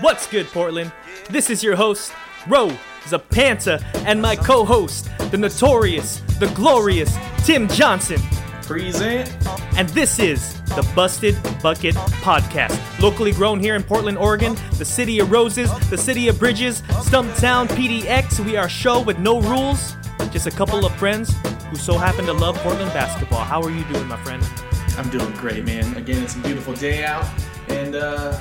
What's good, Portland? This is your host, Ro Zapanta, and my co host, the notorious, the glorious Tim Johnson. Present. And this is the Busted Bucket Podcast. Locally grown here in Portland, Oregon, the city of roses, the city of bridges, Stumptown PDX. We are a show with no rules, just a couple of friends who so happen to love Portland basketball. How are you doing, my friend? I'm doing great, man. Again, it's a beautiful day out, and uh,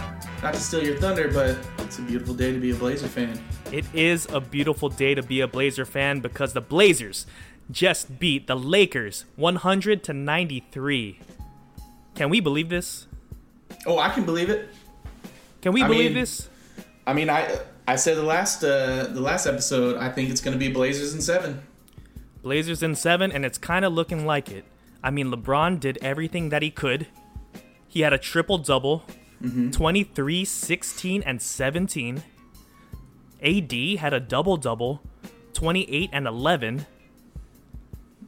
not to steal your thunder, but it's a beautiful day to be a Blazer fan. It is a beautiful day to be a Blazer fan because the Blazers just beat the Lakers 100 to 93. Can we believe this? Oh, I can believe it. Can we I believe mean- this? I mean, I I said the last uh, the last episode. I think it's going to be Blazers in seven. Blazers in 7 and it's kind of looking like it. I mean, LeBron did everything that he could. He had a triple double, 23, 16 and 17. AD had a double double, 28 and 11.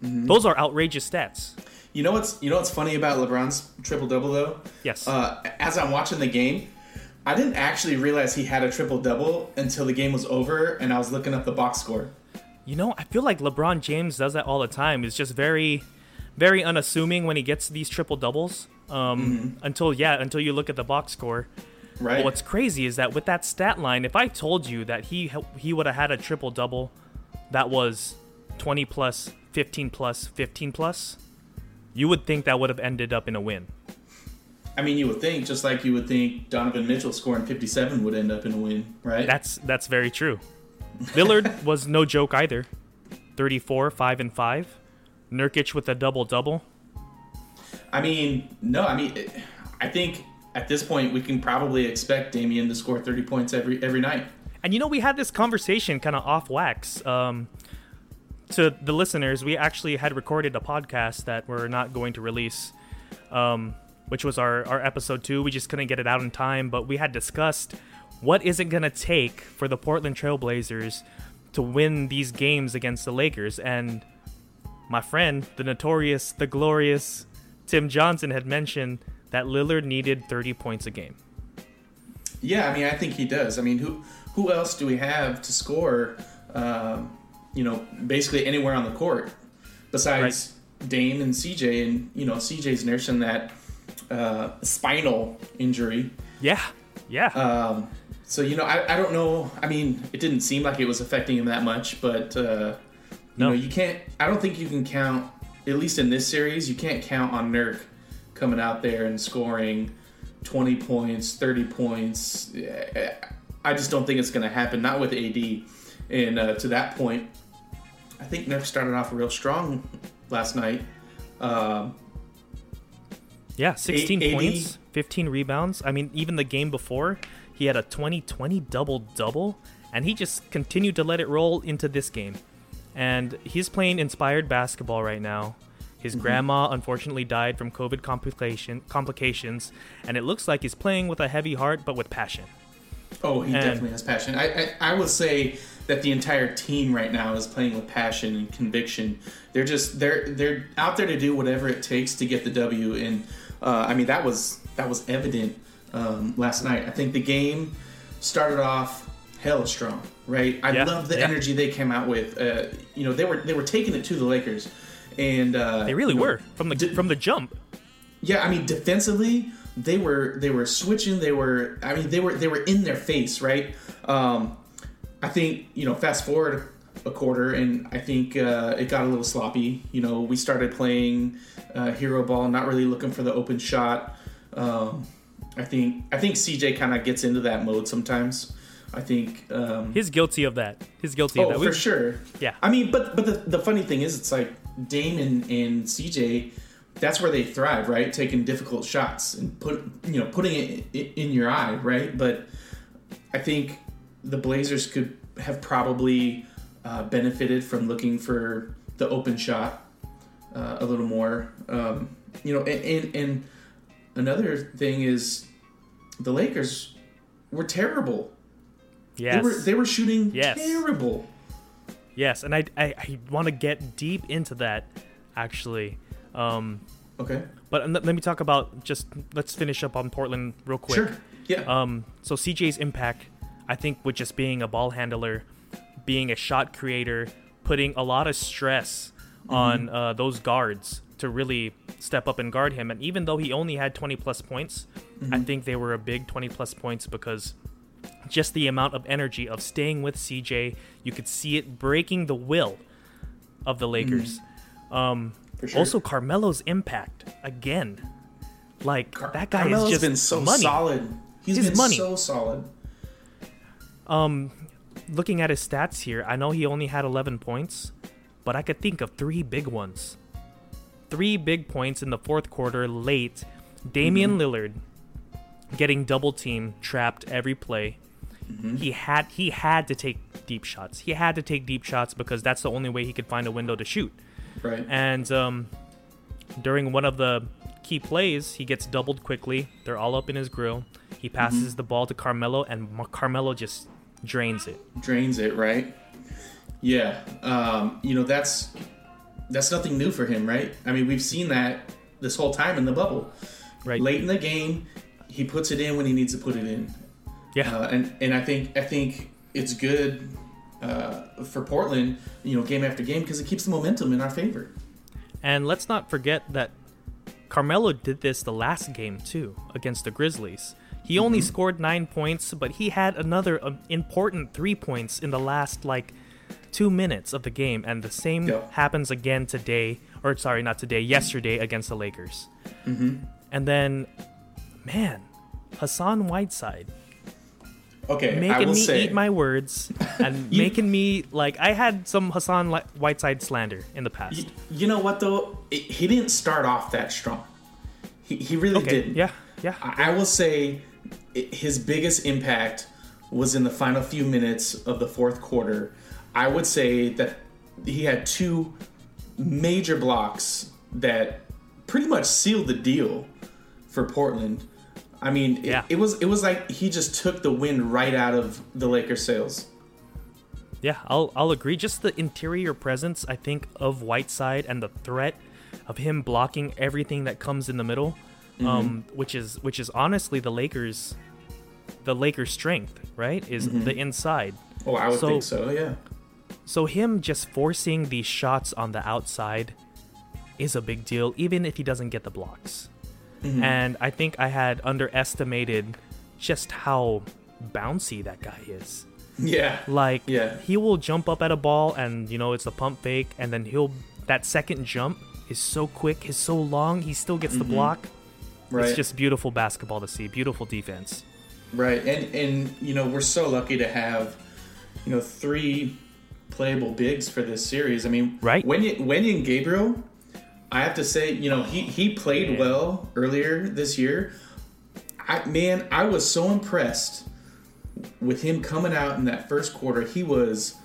Those are outrageous stats. You know what's you know what's funny about LeBron's triple double though? Yes. Uh, as I'm watching the game, I didn't actually realize he had a triple double until the game was over, and I was looking up the box score. You know, I feel like LeBron James does that all the time. He's just very, very unassuming when he gets these triple doubles. Um, Until yeah, until you look at the box score. Right. But what's crazy is that with that stat line, if I told you that he he would have had a triple double, that was 20 plus, 15 plus, 15 plus, you would think that would have ended up in a win. I mean, you would think, just like you would think Donovan Mitchell scoring 57 would end up in a win, right? That's that's very true. Lillard was no joke either. 34, 5 and 5. Nurkic with a double double. I mean, no, I mean, I think at this point we can probably expect Damian to score 30 points every every night. And you know, we had this conversation kind of off wax. Um, to the listeners, we actually had recorded a podcast that we're not going to release, um, which was our, our episode two. We just couldn't get it out in time, but we had discussed what is it going to take for the Portland Trailblazers to win these games against the Lakers. And my friend, the notorious, the glorious Tim Johnson, had mentioned that Lillard needed 30 points a game. Yeah, I mean, I think he does. I mean, who who else do we have to score? Um, you know, basically anywhere on the court besides Dame and CJ, and you know, CJ's nursing that uh, spinal injury. Yeah, yeah. Um, so you know, I, I don't know. I mean, it didn't seem like it was affecting him that much, but uh, you No. know, you can't. I don't think you can count. At least in this series, you can't count on Nurk coming out there and scoring twenty points, thirty points. I just don't think it's going to happen. Not with AD. And uh, to that point, I think Nurk started off real strong last night. Um, Yeah, 16 80 points, 15 rebounds. I mean, even the game before, he had a 20 20 double double, and he just continued to let it roll into this game. And he's playing inspired basketball right now. His grandma unfortunately died from COVID complication, complications, and it looks like he's playing with a heavy heart but with passion. Oh, he And- definitely has passion. I, I I would say that the entire team right now is playing with passion and conviction. They're just they're they're out there to do whatever it takes to get the W. And uh, I mean that was that was evident um, last night. I think the game started off hella strong, right? I Yeah, love the yeah. energy they came out with. Uh, you know they were they were taking it to the Lakers, and uh, They really you know, were from the Did- from the jump. yeah, I mean defensively, they were they were switching. They were I mean they were they were in their face, right? Um, I think you know fast forward a quarter, and I think uh, it got a little sloppy. You know, we started playing uh, hero ball, not really looking for the open shot. Um, I think I think CJ kind of gets into that mode sometimes. I think um, He's guilty of that. He's guilty of oh that. for We've- sure. Yeah. I mean, but but the, the funny thing is, it's like Dame and, and CJ. That's where they thrive, right? Taking difficult shots and put you know putting it in your eye, right? But I think the Blazers could have probably uh, benefited from looking for the open shot uh, a little more. Um, you know, and, and and another thing is the Lakers were terrible. Yes. They were they were shooting Yes. terrible. Yes, and I I, I want to get deep into that actually. Um, Okay. but let me talk about just let's finish up on Portland real quick. Sure. Yeah. Um, so CJ's impact, I think, with just being a ball handler, being a shot creator, putting a lot of stress Mm-hmm. on uh, those guards to really step up and guard him. And even though he only had 20 plus points, Mm-hmm. I think they were a big 20 plus points because just the amount of energy of staying with CJ, you could see it breaking the will of the Lakers. Um, Mm-hmm. For sure. Also, Carmelo's impact again. Like Car- that guy Carmelo's is just been so money. solid. He's He's been money. so solid. Um, looking at his stats here, I know he only had 11 points, but I could think of three big ones. Three big points in the fourth quarter late. Damian Lillard getting double team trapped every play. He had he had to take deep shots. He had to take deep shots because that's the only way he could find a window to shoot. Right. And um, during one of the key plays, he gets doubled quickly. They're all up in his grill. He passes the ball to Carmelo, and Carmelo just drains it. drains it, right? Yeah. Um, you know, that's that's nothing new for him, right? I mean, we've seen that this whole time in the bubble. Right. Late in the game, he puts it in when he needs to put it in. Yeah. Uh, and and I think I think it's good uh, for Portland, you know, game after game because it keeps the momentum in our favor. And let's not forget that Carmelo did this the last game too against the Grizzlies. He only scored nine points, but he had another um, important three points in the last like two minutes of the game, and the same happens again today, or sorry, not today, yesterday against the Lakers. Mm-hmm. And then, man, Hassan Whiteside Okay, I making will me say, eat my words and You- making me like I had some Hassan Whiteside slander in the past. y- you know what though, it, he didn't start off that strong. He, he really okay, didn't. yeah, yeah. I I will say his biggest impact was in the final few minutes of the fourth quarter. I would say that he had two major blocks that pretty much sealed the deal for Portland. I mean, it- Yeah. it, was it was like he just took the wind right out of the Lakers' sails. Yeah, I'll I'll agree. Just the interior presence, I think, of Whiteside and the threat of him blocking everything that comes in the middle, um, which is which is honestly the Lakers, the Lakers' strength, right? Is the inside. Oh, I would So- think so. Yeah. So him just forcing these shots on the outside is a big deal, even if he doesn't get the blocks. Mm-hmm. And I think I had underestimated just how bouncy that guy is. Yeah. Like Yeah. he will jump up at a ball and you know it's a pump fake and then he'll that second jump is so quick, is so long, he still gets the mm-hmm. block. Right. It's just beautiful basketball to see, beautiful defense. Right, and and you know we're so lucky to have you know three playable bigs for this series. I mean, Right. When you when and Gabriel, I have to say, you know, he he played well earlier this year. I man, I was so impressed with him coming out in that first quarter. He was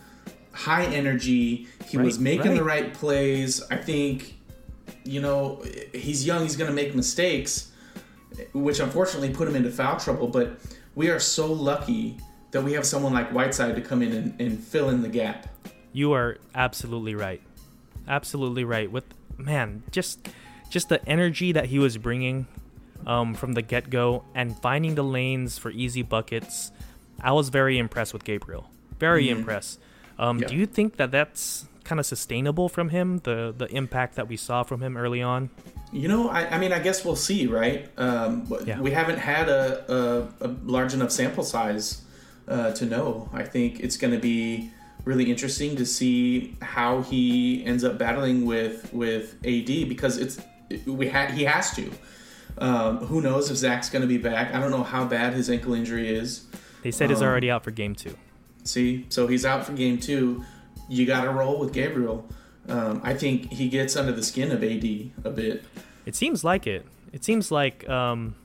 high energy. He was Right, making the right. right plays. I think, you know, he's young. He's going to make mistakes which unfortunately put him into foul trouble. But we are so lucky that we have someone like Whiteside to come in and, and fill in the gap. You are absolutely right. Absolutely right. With man, just just the energy that he was bringing um, from the get go and finding the lanes for easy buckets. I was very impressed with Gabriel. Very impressed. Um, Yeah. Do you think that that's kind of sustainable from him? The the impact that we saw from him early on. You know, I, I mean, I guess we'll see, right? Um, but Yeah. We haven't had a, a, a large enough sample size uh, to know. I think it's going to be really interesting to see how he ends up battling with with AD because it's we had he has to. Um, who knows if Zach's going to be back? I don't know how bad his ankle injury is. They said he's Um, already out for game two. See, so he's out for game two. You got to roll with Gabriel. Um, I think he gets under the skin of AD a bit. It seems like it. It seems like um,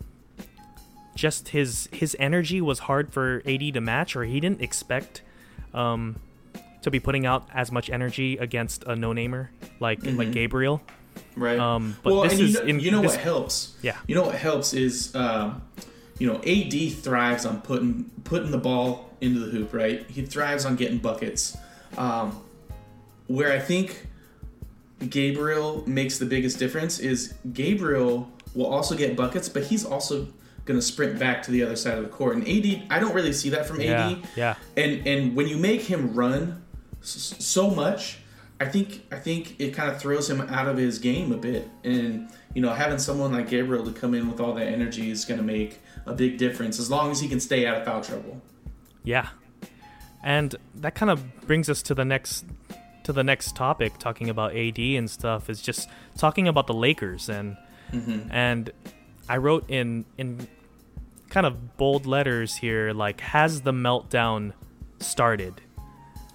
just his his energy was hard for AD to match, or he didn't expect um, to be putting out as much energy against a no-namer like like Gabriel. Right. Um, but well, this and you is know, in- you know this- what helps. Yeah. You know what helps is, um, you know, AD thrives on putting putting the ball into the hoop. Right. He thrives on getting buckets. Um, where I think Gabriel makes the biggest difference is Gabriel will also get buckets, but he's also going to sprint back to the other side of the court. And AD, I don't really see that from AD. yeah. yeah. And and when you make him run so much, I think I think it kind of throws him out of his game a bit. And you know, having someone like Gabriel to come in with all that energy is going to make a big difference as long as he can stay out of foul trouble. Yeah. And that kind of brings us to the next to the next topic talking about AD and stuff is just talking about the Lakers and mm-hmm. and I wrote in in kind of bold letters here like has the meltdown started.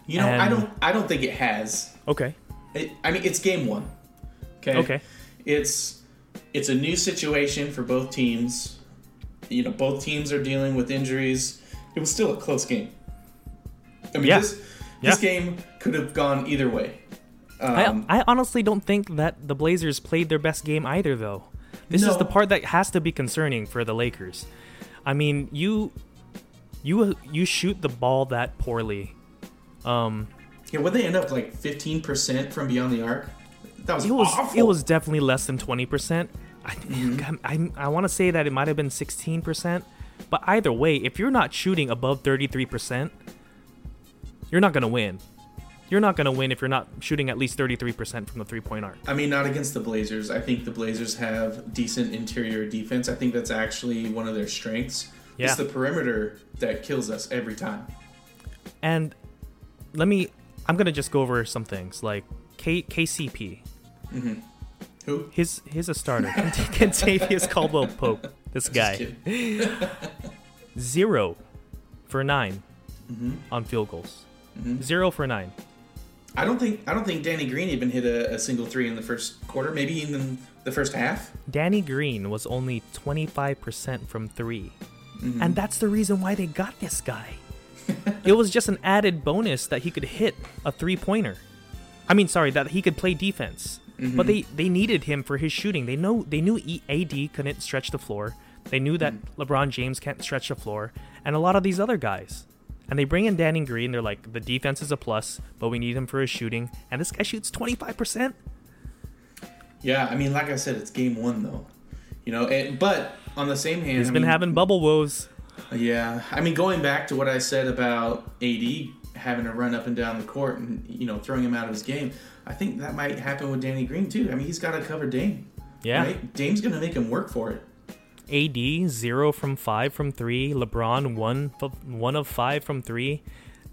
You know, I don't I don't think it has. Okay. It, I mean, it's game one. Okay. Okay. It's it's a new situation for both teams. You know, both teams are dealing with injuries. It was still a close game. I mean, Yeah. this this Yeah. game could have gone either way. Um, I I honestly don't think that the Blazers played their best game either though. This is the part that has to be concerning for the Lakers. I mean, you you you shoot the ball that poorly. Um yeah, would they end up like fifteen percent from beyond the arc? That was it was awful. it was definitely less than 20%. I Mm-hmm. I, I want to say that it might have been 16%, but either way, if you're not shooting above 33%, you're not going to win. You're not going to win if you're not shooting at least 33% from the three-point arc. I mean, not against the Blazers. I think the Blazers have decent interior defense. I think that's actually one of their strengths. Yeah. It's the perimeter that kills us every time. And let me I'm going to just go over some things like K, KCP. Who? His his a starter. Kentavious Caldwell Pope. This guy. Zero for 9 Mm-hmm. on field goals. Zero for 9. I don't think I don't think Danny Green even hit a, a single three in the first quarter. Maybe even the first half. Danny Green was only 25% from 3. Mm-hmm. And that's the reason why they got this guy. it was just an added bonus that he could hit a three-pointer. I mean, sorry, that he could play defense. Mm-hmm. But they they needed him for his shooting. They know they knew E- AD couldn't stretch the floor. They knew that Mm-hmm. LeBron James can't stretch the floor, and a lot of these other guys. And they bring in Danny Green. They're like, the defense is a plus, but we need him for his shooting. And this guy shoots 25%. Yeah, I mean, like I said, it's game one though. You know, and, but on the same hand, He's I been mean, having bubble woes. Yeah, I mean, going back to what I said about AD having to run up and down the court and you know throwing him out of his game, I think that might happen with Danny Green too. I mean, he's got to cover Dame. Yeah. right? Dame's gonna make him work for it. AD zero from five from three. LeBron one one of five from three.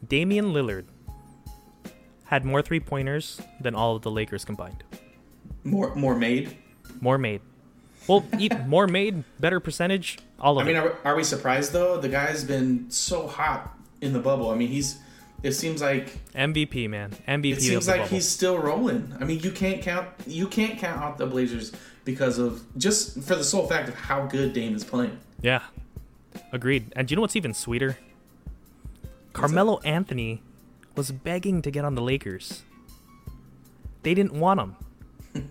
Damian Lillard had more three pointers than all of the Lakers combined. More, more made. More made. Well, e- more made, better percentage. All of I mean, are, are we surprised though? The guy's been so hot in the bubble. I mean, he's. It seems like MVP man, MVP. it seems like bubble. he's still rolling. I mean, you can't count you can't count out the Blazers because of just for the sole fact of how good Dame is playing. Yeah, agreed. And do you know what's even sweeter? Carmelo Anthony was begging to get on the Lakers. They didn't want him.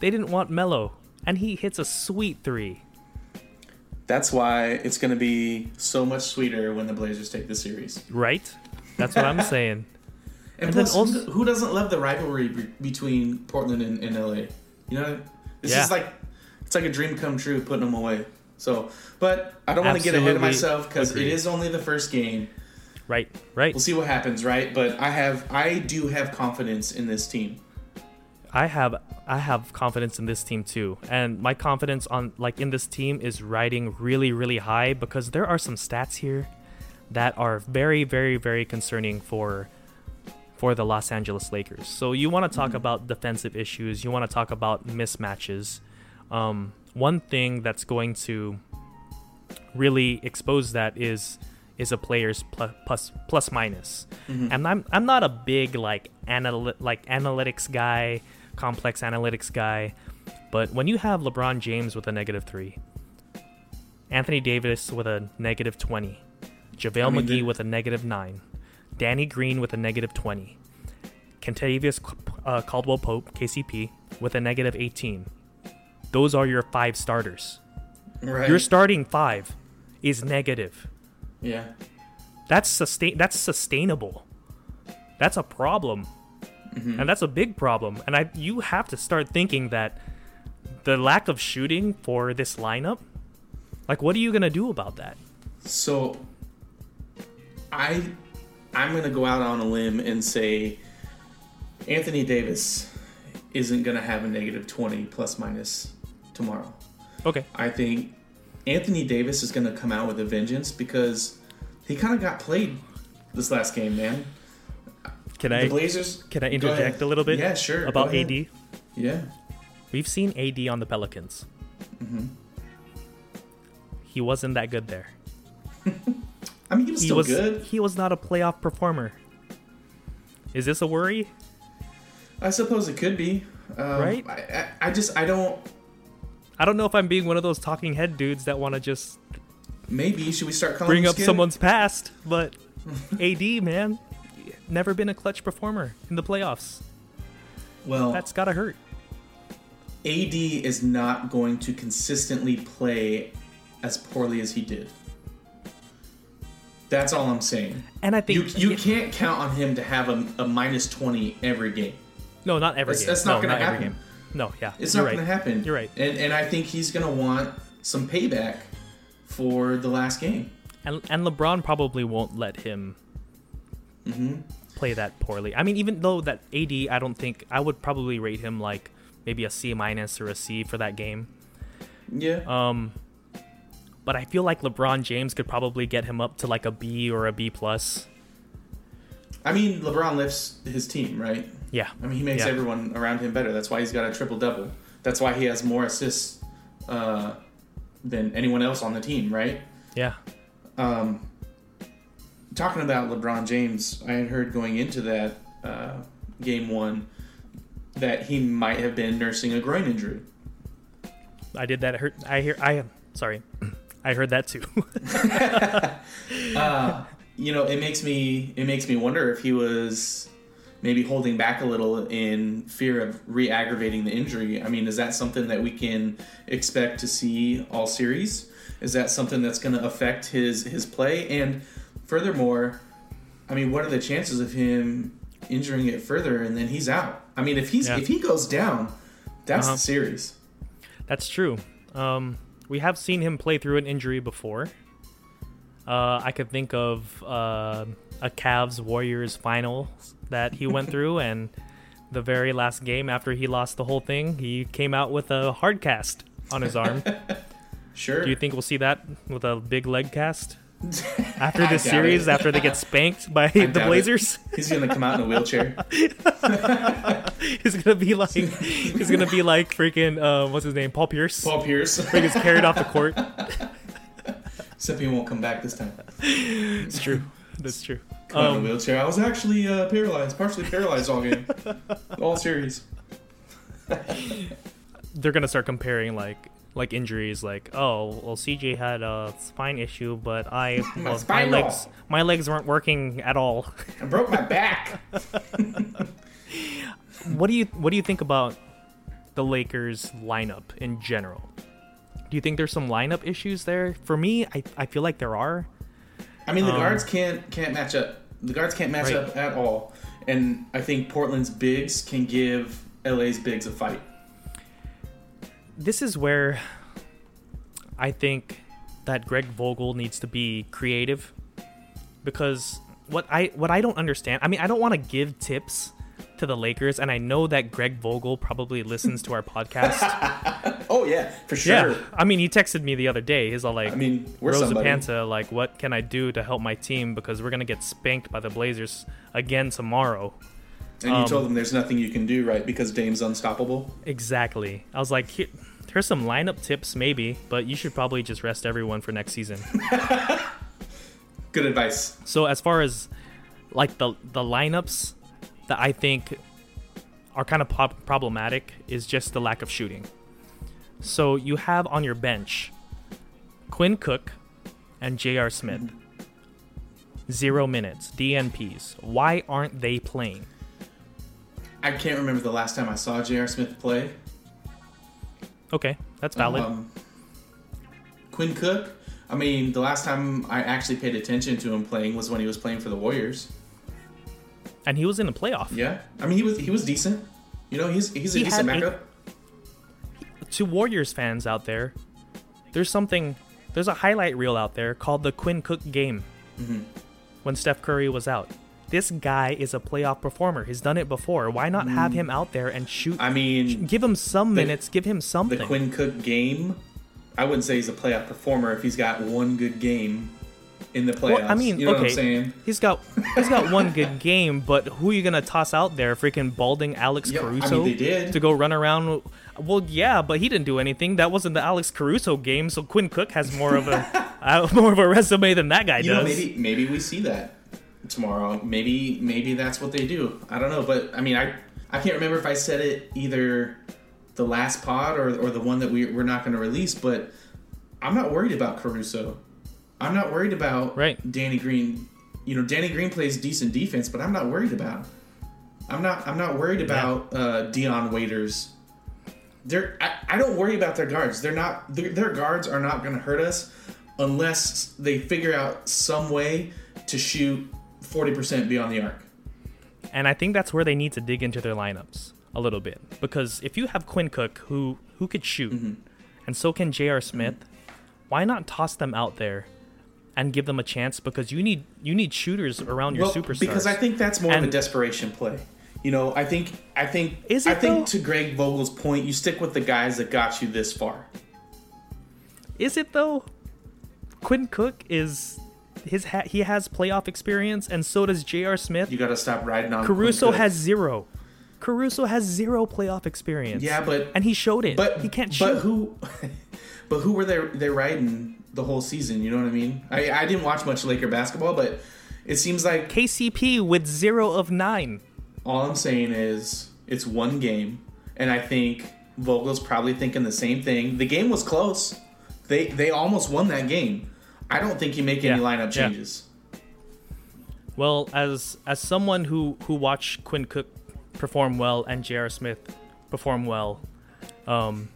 they didn't want Melo, and he hits a sweet three. That's why it's going to be so much sweeter when the Blazers take the series. Right? That's what I'm saying. And, And plus, also- who, doesn't love the rivalry be- between Portland and, and LA? You know, this Yeah. is like it's like a dream come true putting them away. So, but I don't want to get ahead of myself because it is only the first game. Right, right. We'll see what happens, right? But I have, I do have confidence in this team. I have I have confidence in this team too. And my confidence on like in this team is riding really really high because there are some stats here that are very very very concerning for for the Los Angeles Lakers. So you want to talk about defensive issues, you want to talk about mismatches. Um, one thing that's going to really expose that is is a player's plus plus, plus minus. And I'm I'm not a big like anal- like analytics guy, complex analytics guy, but when you have LeBron James with a negative 3, Anthony Davis with a negative 20, JaVale I mean, McGee the- with a negative 9, Danny Green with a negative 20, Kentavious uh, Caldwell Pope, KCP, with a negative 18. Those are your five starters. Right? Your starting five is negative. yeah. That's sustain. That's sustainable. That's a problem, Mm-hmm. and that's a big problem. And I, you have to start thinking that the lack of shooting for this lineup Like, what are you gonna do about that? So, I, I'm gonna go out on a limb and say, Anthony Davis isn't gonna have a negative twenty plus minus tomorrow. Okay. I think Anthony Davis is gonna come out with a vengeance because he kind of got played this last game, man. Can The I Blazers. can I interject a little bit? Yeah, sure. About. AD. Yeah. We've seen AD on the Pelicans. Mm-hmm. He wasn't that good there. I mean, he was He still was good. he was not a playoff performer. Is this a worry? I suppose it could be. Um, Right? I, I, I just I don't. I don't know if I'm being one of those talking head dudes that want to just Maybe should we start calling bring up someone's past, but AD, man, never been a clutch performer in the playoffs. Well, That's gotta hurt. AD is not going to consistently play as poorly as he did. That's all I'm saying. And I You think you can't count on him to have a, a minus twenty every game. no, not every That's- game. that's not no, gonna every happen. game. No, yeah, It's you're not right. going to happen. You're right. And and I think he's going to want some payback for the last game. And and LeBron probably won't let him Mm-hmm. play that poorly. I mean, even though that AD, I don't think I would probably rate him like maybe a C minus or a C for that game. Yeah. Um, but I feel like LeBron James could probably get him up to like a B or a B plus. I mean, LeBron lifts his team, right? Yeah, I mean, he makes Yeah. everyone around him better. That's why he's got a triple double. That's why he has more assists uh, than anyone else on the team, right? yeah. Um, talking about LeBron James, I had heard going into that uh, game one that he might have been nursing a groin injury. I did that. I heard. I hear. I am sorry. I heard that too. Uh, you know, it makes me it makes me wonder if he was maybe holding back a little in fear of re-aggravating the injury. I mean, is that something that we can expect to see all series? Is that something that's going to affect his his play? And furthermore, I mean, what are the chances of him injuring it further and then he's out? I mean, if he's Yeah. if he goes down, that's Uh-huh. the series. That's true. Um, we have seen him play through an injury before. Uh, I could think of uh, a Cavs Warriors final that he went through, and the very last game after he lost the whole thing, he came out with a hard cast on his arm. Sure. Do you think we'll see that with a big leg cast after I this series? it. After they get spanked by doubt the it. Blazers, he's going to come out in a wheelchair. he's gonna be like he's gonna be like freaking uh, what's his name, Paul Pierce. Paul Pierce. He gets carried off the court. Except he won't come back this time. It's true. That's true. Come out in a Um, wheelchair. I was actually uh, paralyzed, partially paralyzed all game, all series. they're gonna start comparing like like injuries like oh well CJ had a spine issue but I My well, my legs my legs weren't working at all. I broke my back. what do you what do you think about the Lakers lineup in general? Do you think there's some lineup issues there? For me, I, I feel like there are. I mean, the Um, guards can't can't match up. The guards can't match Right. up at all, and I think Portland's bigs can give LA's bigs a fight. This is where I think that Greg Vogel needs to be creative because what I what I don't understand. I mean, I don't want to give tips to the Lakers, and I know that Greg Vogel probably listens to our podcast. Oh yeah, for sure. Yeah, I mean, he texted me the other day. He's all like, I mean, we're Rosa somebody. Panta, like, what can I do to help my team because we're gonna get spanked by the Blazers again tomorrow. And you um, told them there's nothing you can do, right? Because Dame's unstoppable. Exactly. I was like, Here, here's some lineup tips, maybe, but you should probably just rest everyone for next season. Good advice. So as far as like the the lineups that I think are kind of pop- problematic is just the lack of shooting. So you have on your bench Quinn Cook and J.R. Smith. Zero minutes, DNPs. Why aren't they playing? I can't remember the last time I saw J.R. Smith play. Okay, that's valid. Um, Quinn Cook. I mean, the last time I actually paid attention to him playing was when he was playing for the Warriors. and he was in the playoff. Yeah, I mean he was he was decent. You know, he's he's a He decent had eight- backup. to Warriors fans out there, there's something there's a highlight reel out there called the Quinn Cook game Mm-hmm. when Steph Curry was out. This guy is a playoff performer. He's done it before. Why not have him out there and shoot? I mean, give him some the- minutes. Give him something. the. Quinn Cook game, I wouldn't say he's a playoff performer if he's got one good game in the playoffs. Well, I mean, you know okay, what I'm saying? he's got he's got one good game, but who are you gonna toss out there? Freaking balding Alex I mean, Caruso they did. to go run around. Well, yeah, but he didn't do anything. That wasn't the Alex Caruso game, so Quinn Cook has more of a uh, more of a resume than that guy You does. know, maybe maybe we see that tomorrow. Maybe maybe that's what they do. I don't know, but I mean, I I can't remember if I said it either the last pod or or the one that we we're not going to release, but I'm not worried about Caruso. I'm not worried about Right. Danny Green. You know, Danny Green plays decent defense, but I'm not worried about. him. I'm not. I'm not worried about uh, Dion Waiters. They're. I, I don't worry about their guards. They're not. Their, their guards are not going to hurt us unless they figure out some way to shoot forty percent beyond the arc. And I think that's where they need to dig into their lineups a little bit because if you have Quinn Cook who who could shoot, Mm-hmm. and so can J.R. Smith, why not toss them out there and give them a chance? Because you need you need shooters around your Well, superstars. because I think that's more of a desperation play. You know, I think. I think. Is I think though? to Greg Vogel's point, you stick with the guys that got you this far. Is it though? Quinn Cook is his ha- he has playoff experience, and so does J.R. Smith. You got to stop riding on. Caruso has zero. Caruso has zero playoff experience. Yeah, but and he showed it. But he can't But shoot. who? But who were they? They riding the whole season. You know what I mean? I I didn't watch much Laker basketball, but it seems like KCP with zero of nine. all I'm saying is it's one game, and I think Vogel's probably thinking the same thing. The game was close. They they almost won that game. I don't think you make any Yeah, lineup yeah. changes. Well, as as someone who who watched Quinn Cook perform well and J.R. Smith perform well, um,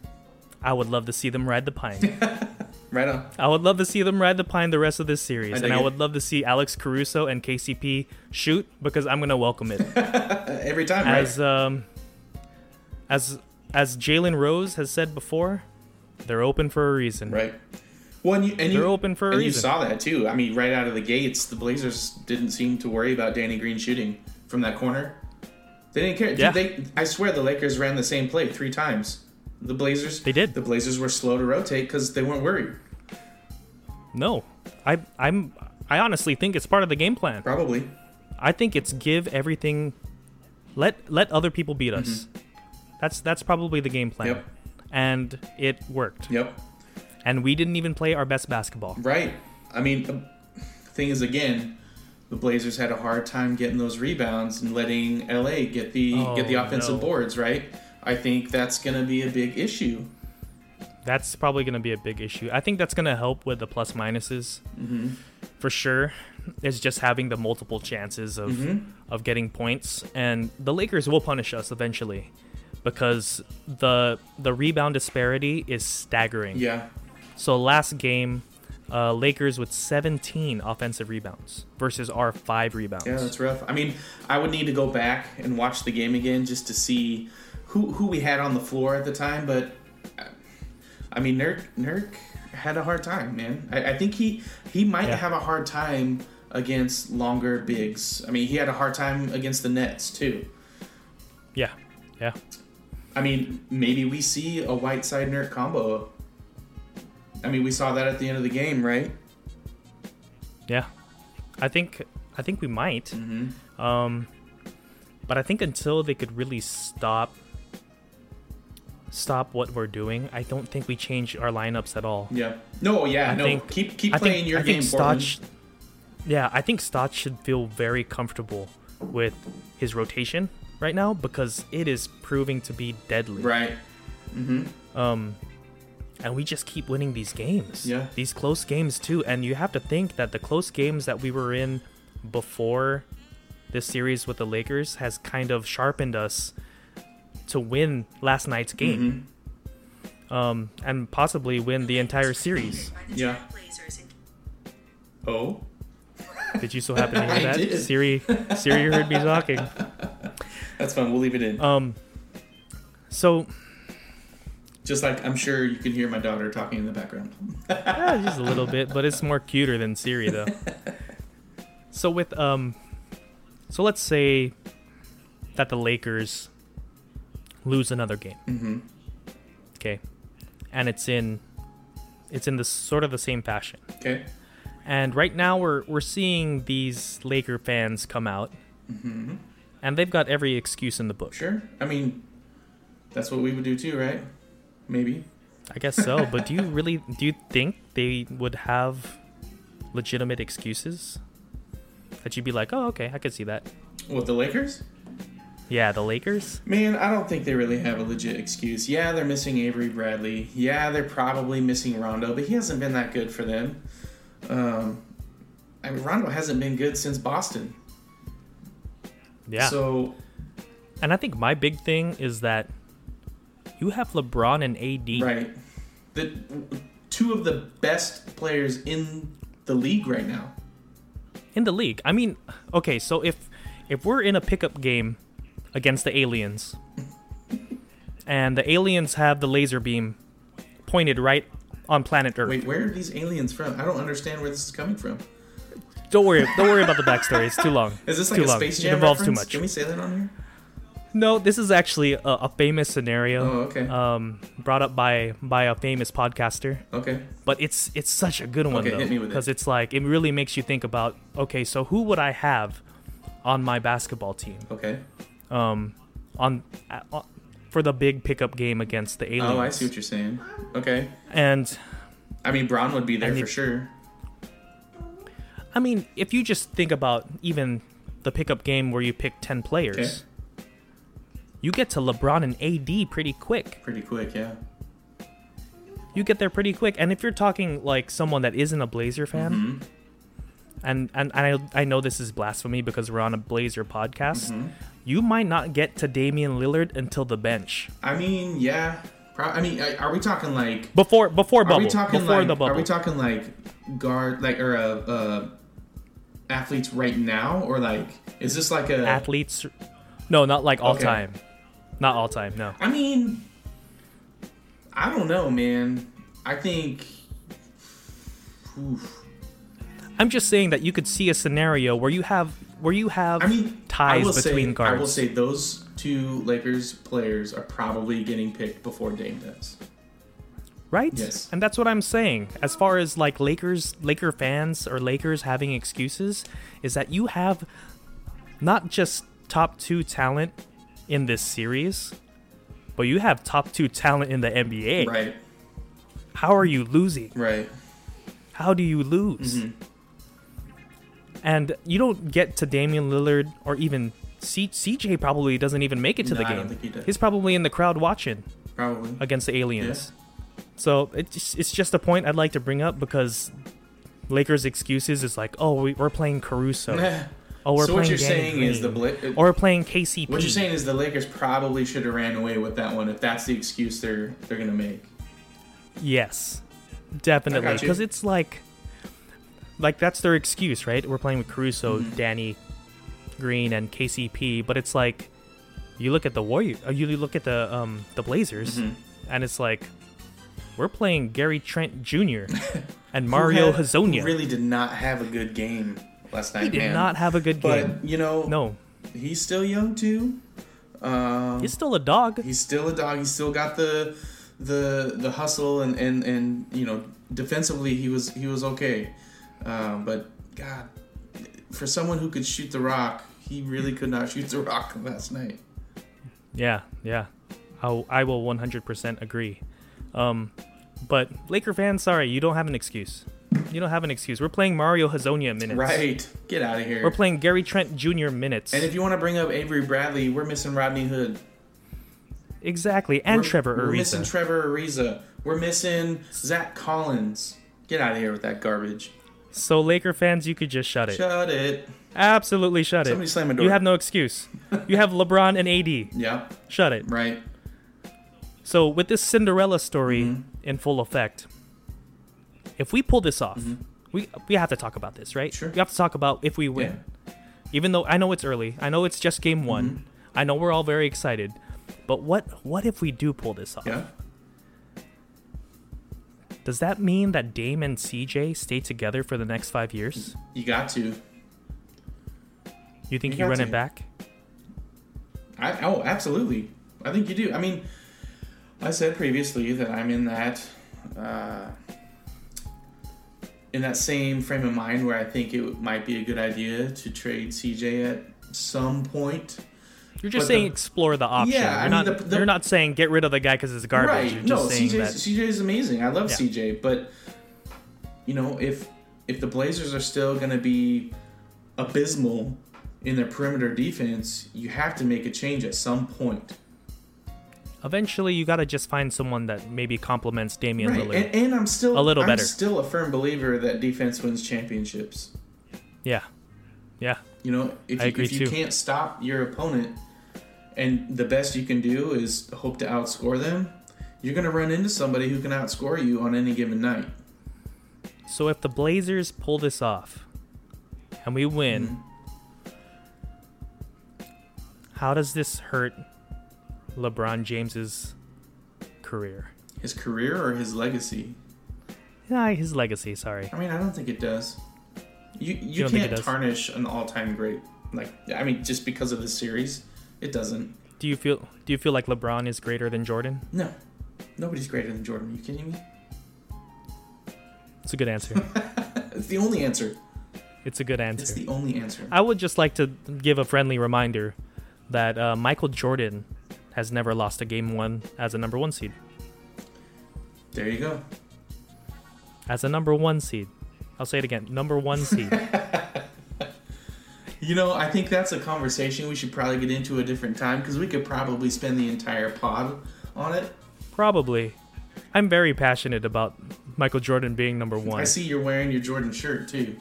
I would love to see them ride the pine. Right on. I would love to see them ride the pine the rest of this series, I and I it. would love to see Alex Caruso and KCP shoot because I'm gonna welcome it. Every time, right? as um, as as Jalen Rose has said before, they're open for a reason. Right. Well, and you, and They're you, open for a and you saw that too. I mean, right out of the gates, the Blazers didn't seem to worry about Danny Green shooting from that corner. They didn't care. Yeah. they, I swear, the Lakers ran the same play three times. The Blazers. They did. The Blazers were slow to rotate because they weren't worried. No, I I'm I honestly think it's part of the game plan. Probably. I think it's give everything. Let let other people beat us. That's that's probably the game plan. Mm-hmm. Yep. And it worked. Yep. And we didn't even play our best basketball. Right. I mean, the thing is, again, the Blazers had a hard time getting those rebounds and letting LA get the get the Oh, offensive no. boards. Right. I think that's going to be a big issue. That's probably going to be a big issue. I think that's going to help with the plus minuses Mm-hmm. for sure. Is just having the multiple chances of Mm-hmm. of getting points, and the Lakers will punish us eventually because the the rebound disparity is staggering. Yeah. So last game, uh, Lakers with 17 offensive rebounds versus our five rebounds. Yeah, that's rough. I mean, I would need to go back and watch the game again just to see who who we had on the floor at the time. But uh, I mean, Nurk Nurk had a hard time, man. I, I think he he might Yeah. have a hard time against longer bigs. I mean, he had a hard time against the Nets too. yeah, yeah. I mean, maybe we see a Whiteside Nurk combo. I mean, we saw that at the end of the game, right? Yeah, I think I think we might. Mm-hmm. Um, but I think until they could really stop stop what we're doing, I don't think we change our lineups at all. Yeah. No, yeah, I no. think- keep keep I playing think, your I game, think Stotts, yeah, I think Stotts should feel very comfortable with his rotation right now because it is proving to be deadly. Right. Mm-hmm. Um, and we just keep winning these games. Yeah. These close games too, and you have to think that the close games that we were in before this series with the Lakers has kind of sharpened us to win last night's game. Mm-hmm. Um, and possibly win the entire series. Yeah. Oh. Did you so happen to hear that? did. Siri, Siri heard me talking. That's fine. We'll leave it in. Um, so Just like I'm sure you can hear my daughter talking in the background. Yeah, just a little bit, but it's more cuter than Siri though. so with um, so let's say that the Lakers lose another game. Mm-hmm. Okay, and it's in it's in the sort of the same fashion. Okay. And right now we're we're seeing these Laker fans come out, Mm-hmm. and they've got every excuse in the book. Sure. I mean, that's what we would do too, right? Maybe. I guess so. but do you really do you think they would have legitimate excuses? That you'd be like, oh, okay, I could see that. With the Lakers? Yeah, the Lakers. Man, I don't think they really have a legit excuse. Yeah, they're missing Avery Bradley. Yeah, they're probably missing Rondo, but he hasn't been that good for them. Um, I mean, Rondo hasn't been good since Boston. Yeah. So and I think my big thing is that you have LeBron and AD. right, the two of the best players in the league right now. in the league. I mean, okay, so if if we're in a pickup game against the aliens, and the aliens have the laser beam pointed right on planet Earth, Wait, where are these aliens from? I don't understand where this is coming from. don't worry, don't worry about the backstory. It's too long. Is this like too a long. Space It Jam involves too much. Can we say that on here? No, this is actually a, a famous scenario. Oh, okay. Um, brought up by by a famous podcaster. Okay. but it's it's such a good one Okay, though with it. because it's like it really makes you think about okay so who would i have on my basketball team Okay. um on uh, for the big pickup game against the aliens Oh, I see what you're saying. Okay. and I mean, Braun would be there for it- sure. i mean if you just think about even the pickup game where you pick 10 players you get to lebron and ad pretty quick Pretty quick, yeah. you get there pretty quick and if you're talking like someone that isn't a blazer fan Mhm. and and I I know this is blasphemy because we're on a Blazer podcast. Mhm. You might not get to Damian Lillard until the bench I mean, yeah. Pro- I mean, are are we talking like? before before bubble? Are we talking before like? the bubble. Are we talking like guard like or uh, uh athletes right now or like is this like a? Athletes, no, not like all Okay. time, not all time. No, I mean, I don't know, man. I think. Oof. I'm just saying that you could see a scenario where you have where you have I mean, ties I between say, guards. I will say those two Lakers players are probably getting picked before Dame does. right? Yes. And that's what I'm saying. As far as like Lakers, Laker fans or Lakers having excuses, is that you have not just top two talent in this series, but you have top two talent in the NBA. Right. How are you losing? Right. How do you lose? Mhm. And you don't get to Damian Lillard or even C- CJ probably doesn't even make it to the No, I game. he. He's probably in the crowd watching Probably. against the aliens. So it's it's just a point I'd like to bring up because Lakers' excuses is like, oh, we, we're playing Caruso, oh, we're so playing what you're Danny saying is the Green. Bla- or we're playing KCP. what you're saying is the Lakers probably should have ran away with that one if that's the excuse they're they're gonna make. Yes, definitely. I got you. Because it's like, like that's their excuse, right? We're playing with Caruso, Mhm. Danny Green, and KCP. But it's like, you look at the Warrior, uh, you look at the um the Blazers, Mhm. and it's like, we're playing Gary Trent Jr. and Mario Hezonja. really did not have a good game last night. he did man. not have a good game. But you know, no, he's still young too. Um, he's still a dog. he's still a dog. He's still got the the the hustle and and and you know defensively he was he was okay. Um, but God, for someone who could shoot the rock, he really could not shoot the rock last night. Yeah, yeah. I, I will 100% agree. Um, but Laker fans, sorry, you don't have an excuse. You don't have an excuse. We're playing Mario Hezonja minutes. Right, get out of here. We're playing Gary Trent Jr. minutes. and if you want to bring up Avery Bradley, we're missing Rodney Hood. exactly. And we're, Trevor We're missing Trevor Ariza. We're missing Zach Collins. Get out of here with that garbage. so Laker fans, you could just shut it. Shut it. Absolutely shut Somebody it. slam a door. You have no excuse. you have LeBron and AD. Yeah, Shut it. right. So with this Cinderella story Mhm. in full effect, if we pull this off, Mhm. we we have to talk about this, right? Sure. We have to talk about if we win. Even though I know it's early, I know it's just game one. Mm-hmm. I know we're all very excited, but what what if we do pull this off? Yeah. Does that mean that Dame and CJ stay together for the next five years? You got to. You think You you, run to. it back? I oh, absolutely. I think you do. I mean, I said previously that I'm in that uh, in that same frame of mind where I think it might be a good idea to trade CJ at some point. You're just But saying the- explore the option. Yeah, you're I mean, not. the- the- you're not saying get rid of the guy because it's garbage. right? You're No, just saying CJ that. CJ is amazing. I love Yeah. CJ, but you know if if the Blazers are still going to be abysmal in their perimeter defense, you have to make a change at some point. Eventually, you got to just find someone that maybe complements Damian Right, Lillard. and, and I'm still A little I'm better. still a firm believer that defense wins championships. yeah, yeah. You know, if I you, if you too. can't stop your opponent, and the best you can do is hope to outscore them, you're going to run into somebody who can outscore you on any given night. So if the Blazers pull this off, and we win, Mm-hmm. how does this hurt LeBron James's career? His career or his legacy? Yeah, his legacy. Sorry. I mean, I don't think it does. You you, it can't tarnish an all-time great. Like I mean, just because of the series, it doesn't. Do you feel Do you feel like LeBron is greater than Jordan? No, nobody's greater than Jordan. Are you kidding me? It's a good answer. It's the only answer. it's a good answer. It's the only answer. I would just like to give a friendly reminder that uh, Michael Jordan has never lost a game one as a number one seed. There you go. As a number one seed. I'll say it again. Number one seed. You know, I think that's a conversation we should probably get into a different time because we could probably spend the entire pod on it. Probably. I'm very passionate about Michael Jordan being number one. I see you're wearing your Jordan shirt too.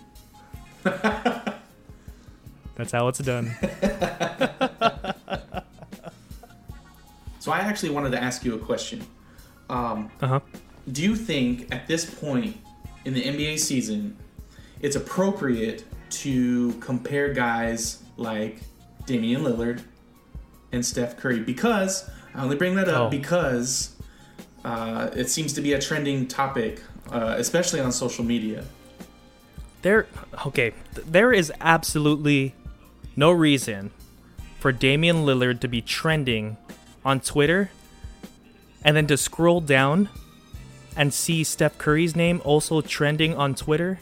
That's how it's done. So I actually wanted to ask you a question. Um, Uh huh. do you think at this point in the NBA season, it's appropriate to compare guys like Damian Lillard and Steph Curry? Because I only bring that up Oh. because uh, it seems to be a trending topic, uh, especially on social media. There, okay, there is absolutely no reason for Damian Lillard to be trending on Twitter and then to scroll down and see Steph Curry's name also trending on Twitter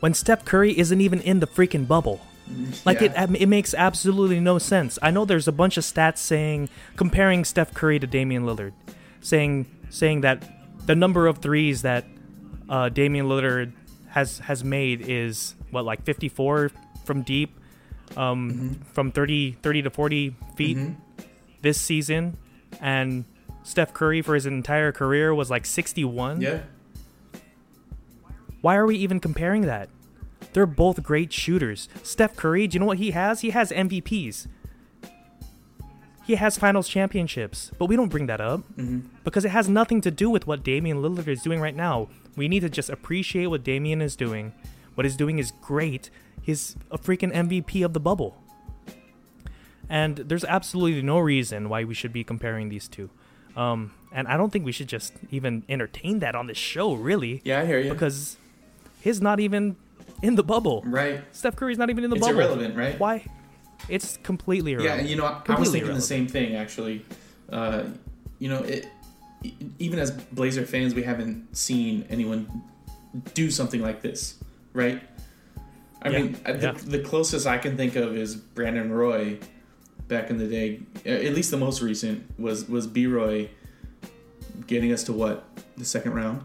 when Steph Curry isn't even in the freaking bubble. Like Yeah. it, it makes absolutely no sense. I know there's a bunch of stats saying comparing Steph Curry to Damian Lillard, saying saying that the number of threes that uh, Damian Lillard has has made is what like 54 from deep, um, from 30 30 to 40 feet this season, and Steph Curry for his entire career was like 61. Yeah. Why are we even comparing that? They're both great shooters. Steph Curry, do you know what he has? He has MVPs. He has finals championships, but we don't bring that up mm-hmm. because it has nothing to do with what Damian Lillard is doing right now. We need to just appreciate what Damian is doing. What he's doing is great. He's a freaking MVP of the bubble. And there's absolutely no reason why we should be comparing these two. Um, and I don't think we should just even entertain that on this show, really Yeah, I hear you. because he's not even in the bubble. right. Steph Curry's not even in the It's bubble. It's irrelevant, right? Why? It's completely irrelevant. Yeah, irrelevant. you know, I- I was Completely thinking the same thing actually. Uh, you know, it, even as Blazer fans, we haven't seen anyone do something like this, right? I Yeah, mean, the, yeah. the closest I can think of is Brandon Roy back in the day. At least the most recent was was B Roy getting us to what the second round,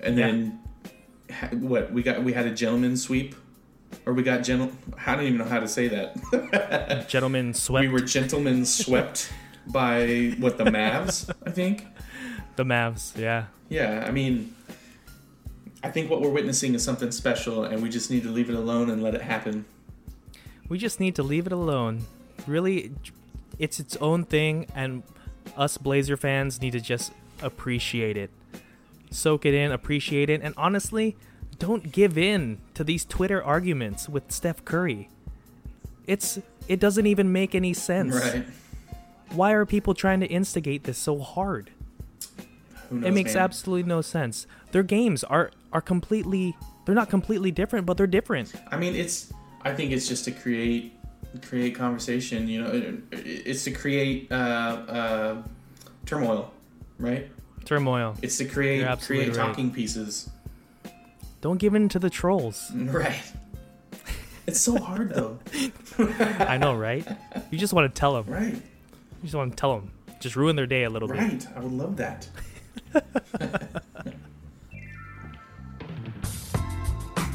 and Yeah. then ha- what we got we had a gentleman sweep. Or we got gentle. I don't even know how to say that. Gentlemen swept We were gentlemen swept by what the Mavs, I think. the Mavs. Yeah. Yeah, I mean, I think what we're witnessing is something special, and we just need to leave it alone and let it happen. We just need to leave it alone. Really, it's its own thing, and us Blazer fans need to just appreciate it. Soak it in, appreciate it, and honestly, don't give in to these Twitter arguments with Steph Curry. It's it doesn't even make any sense. Right. Why are people trying to instigate this so hard? Who knows, it makes man? absolutely no sense. Their games are are completely they're not completely different, but they're different. I mean, it's. I think it's just to create create conversation. You know, it, it's to create uh, uh, turmoil, right? Turmoil. It's to create create right. talking pieces, Don't give in to the trolls. right? It's so hard though, I know, right? You just want to tell them. right? You just want to tell them. Just ruin their day a little bit. Right. I would love that.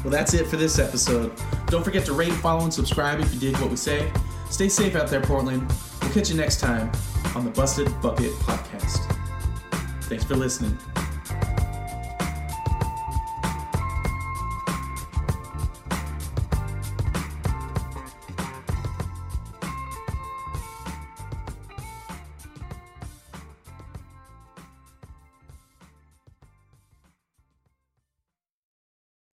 well, that's it for this episode. Don't forget to rate, follow, and subscribe if you dig what we say. Stay safe out there, Portland. We'll catch you next time on the Busted Bucket Podcast. Thanks for listening.